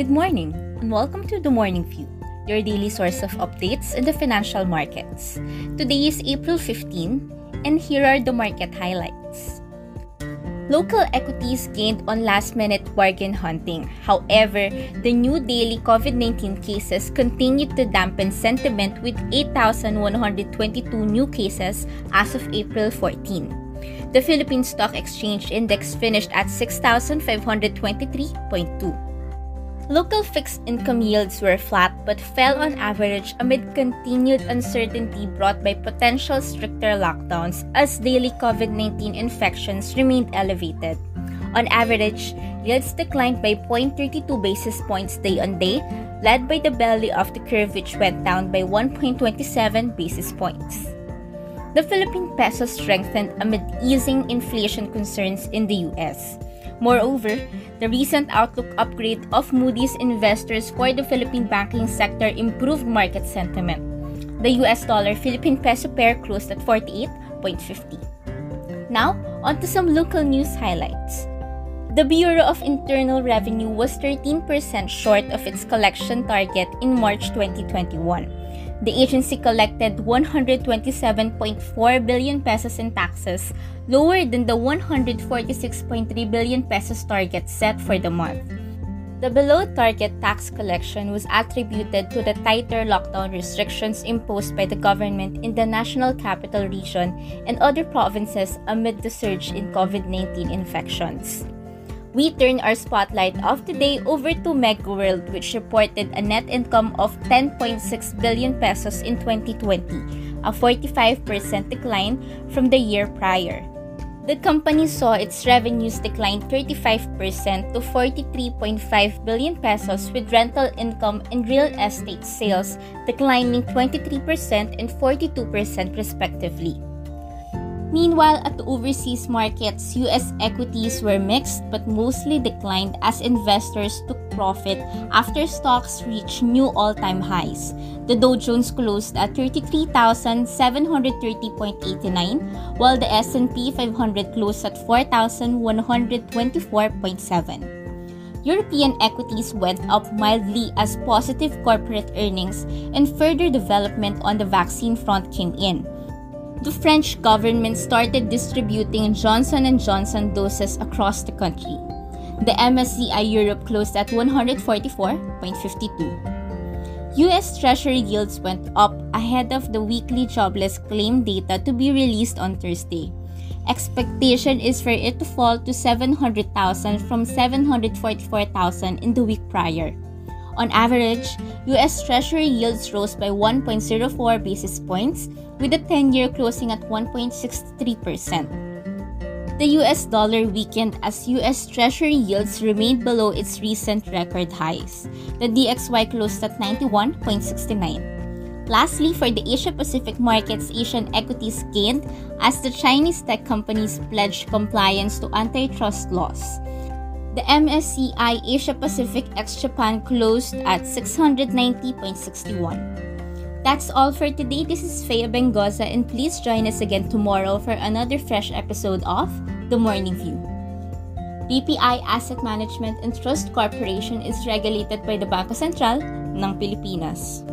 Good morning, and welcome to the Morning View, your daily source of updates in the financial markets. Today is April 15, and here are the market highlights. Local equities gained on last minute bargain hunting. However, the new daily COVID 19 cases continued to dampen sentiment with 8,122 new cases as of April 14. The Philippine Stock Exchange Index finished at 6,523.2. Local fixed income yields were flat but fell on average amid continued uncertainty brought by potential stricter lockdowns as daily COVID 19 infections remained elevated. On average, yields declined by 0.32 basis points day on day, led by the belly of the curve which went down by 1.27 basis points. The Philippine peso strengthened amid easing inflation concerns in the US. Moreover, the recent outlook upgrade of Moody's investors for the Philippine banking sector improved market sentiment. The US dollar Philippine peso pair closed at 48.50. Now, on to some local news highlights. The Bureau of Internal Revenue was 13% short of its collection target in March 2021 the agency collected 127.4 billion pesos in taxes, lower than the 146.3 billion pesos target set for the month. The below target tax collection was attributed to the tighter lockdown restrictions imposed by the government in the National Capital Region and other provinces amid the surge in COVID 19 infections. We turn our spotlight of today over to MegaWorld, which reported a net income of 10.6 billion pesos in 2020, a 45% decline from the year prior. The company saw its revenues decline 35% to 43.5 billion pesos with rental income and real estate sales declining 23% and 42% respectively. Meanwhile, at the overseas markets, US equities were mixed but mostly declined as investors took profit after stocks reached new all-time highs. The Dow Jones closed at 33,730.89, while the S&P 500 closed at 4,124.7. European equities went up mildly as positive corporate earnings and further development on the vaccine front came in the French government started distributing Johnson & Johnson doses across the country. The MSCI Europe closed at 144.52. US Treasury yields went up ahead of the weekly jobless claim data to be released on Thursday. Expectation is for it to fall to 700,000 from 744,000 in the week prior. On average, US Treasury yields rose by 1.04 basis points, with the 10 year closing at 1.63%. The US dollar weakened as US Treasury yields remained below its recent record highs. The DXY closed at 91.69. Lastly, for the Asia Pacific markets, Asian equities gained as the Chinese tech companies pledged compliance to antitrust laws. The MSCI Asia Pacific ex Japan closed at 690.61. That's all for today. This is Fea Bengoza, and please join us again tomorrow for another fresh episode of The Morning View. BPI Asset Management and Trust Corporation is regulated by the Bangko Sentral ng Pilipinas.